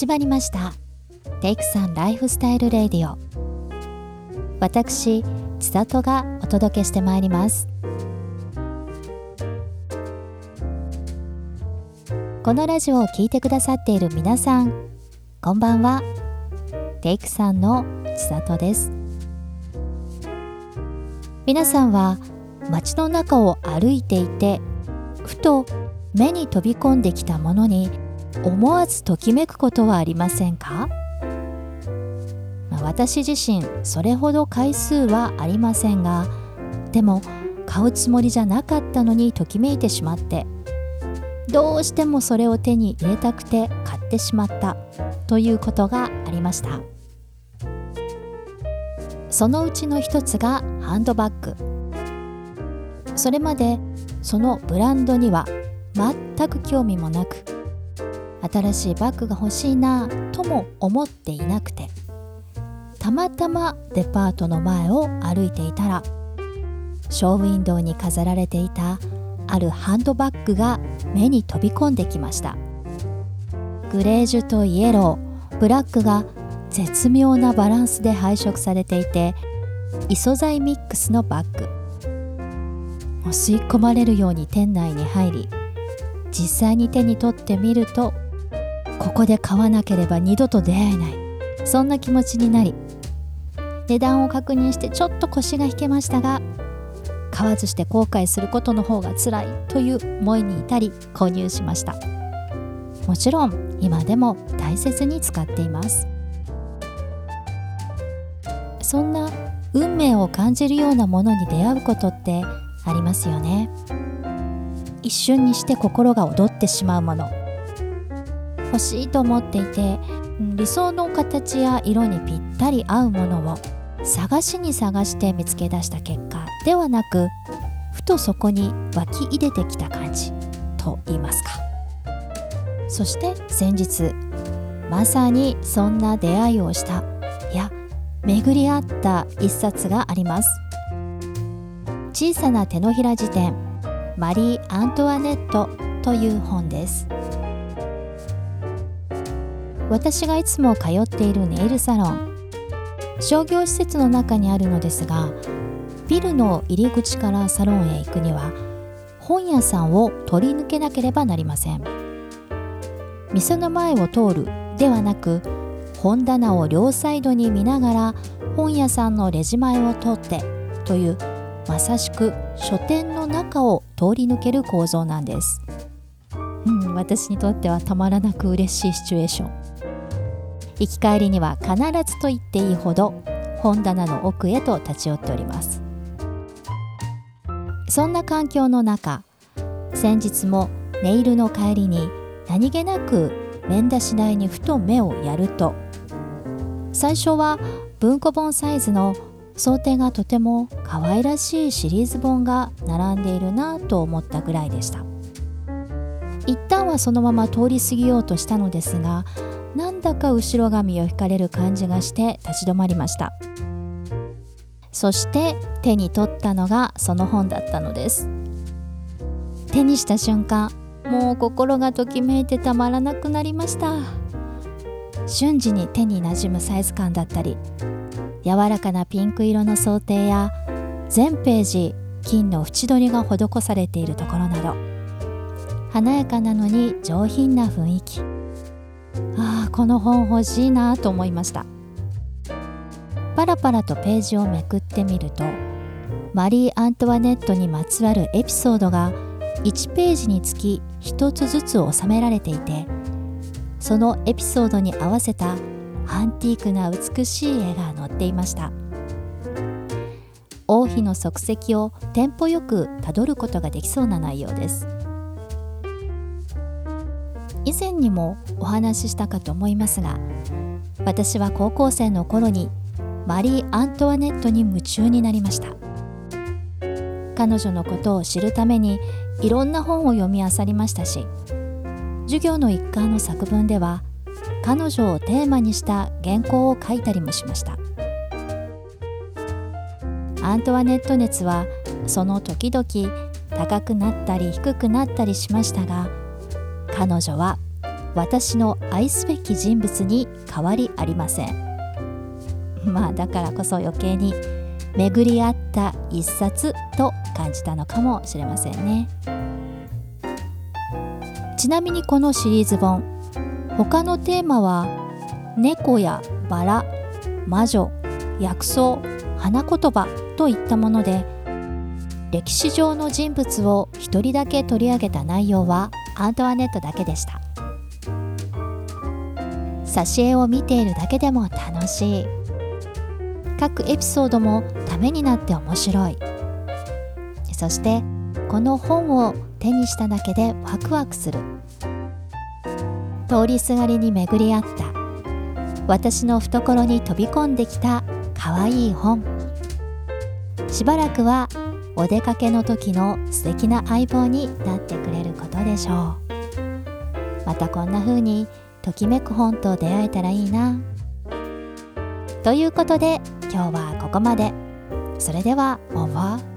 始まりました。テイクさんライフスタイルレディオ。私千里がお届けしてまいります。このラジオを聴いてくださっている皆さんこんばんは。テイクさんの千里です。皆さんは街の中を歩いていてふと目に飛び込んできたものに思わずときめくことはありませんか、まあ、私自身それほど回数はありませんがでも買うつもりじゃなかったのにときめいてしまってどうしてもそれを手に入れたくて買ってしまったということがありました。そのうちの一つがハンドバッグ。それまでそのブランドには全く興味もなく新しいバッグが欲しいなとも思っていなくてたまたまデパートの前を歩いていたらショーウィンドウに飾られていたあるハンドバッグが目に飛び込んできました。グレージュとイエローブラックが絶妙なバランスで配色されていて異素材ミックスのバッグ。吸い込まれるように店内に入り実際に手に取ってみるとここで買わなければ二度と出会えない。そんな気持ちになり値段を確認してちょっと腰が引けましたが買わずして後悔することの方が辛いという思いに至り購入しました。もちろん今でも大切に使っています。そんな運命を感じるようなものに出会うことってありますよね。一瞬にして心が躍ってしまうもの。欲しいと思っていて理想の形や色にぴったり合うものを探しに探して見つけ出した結果ではなくふとそこに湧き入れてきた感じと言いますか。そして先日まさにそんな出会いをしたいや巡り合った一冊があります。小さな手のひら辞典マリー・アントワネットという本です。私がいつも通っているネイルサロン。商業施設の中にあるのですがビルの入り口からサロンへ行くには本屋さんを通り抜けなければなりません。店の前を通るではなく本棚を両サイドに見ながら本屋さんのレジ前を通ってというまさしく書店の中を通り抜ける構造なんです、うん、私にとってはたまらなく嬉しいシチュエーション。行き帰りには必ずと言っていいほど本棚の奥へと立ち寄っております。そんな環境の中先日もネイルの帰りに何気なく面出し台にふと目をやると最初は文庫本サイズの想定がとても可愛らしいシリーズ本が並んでいるなと思ったぐらいでした。一旦はそのまま通り過ぎようとしたのですがなんだか後ろ髪を引かれる感じがして立ち止まりました。そして手に取ったのがその本だったのです。手にした瞬間もう心がときめいてたまらなくなりました。瞬時に手になじむサイズ感だったり柔らかなピンク色の装丁や全ページ金の縁取りが施されているところなど華やかなのに上品な雰囲気。この本欲しいなと思いました。パラパラとページをめくってみるとマリー・アントワネットにまつわるエピソードが1ページにつき1つずつ収められていてそのエピソードに合わせたアンティークな美しい絵が載っていました。王妃の足跡をテンポよくたどることができそうな内容です。以前にもお話ししたかと思いますが私は高校生の頃にマリー・アントワネットに夢中になりました。彼女のことを知るためにいろんな本を読み漁りましたし授業の一環の作文では彼女をテーマにした原稿を書いたりもしました。アントワネット熱はその時々高くなったり低くなったりしましたが彼女は私の愛すべき人物に変わりありません。まあだからこそ余計に巡り合った一冊と感じたのかもしれませんね。ちなみにこのシリーズ本他のテーマは猫やバラ魔女薬草花言葉といったもので歴史上の人物を一人だけ取り上げた内容はアントワネットだけでした。挿絵を見ているだけでも楽しい。各エピソードもためになって面白い。そしてこの本を手にしただけでワクワクする。通りすがりに巡り合った。私の懐に飛び込んできたかわいい本。しばらくはお出かけの時の素敵な相棒になってくれることでしょう。またこんな風にときめく本と出会えたらいいな。ということで今日はここまで。それではオーバー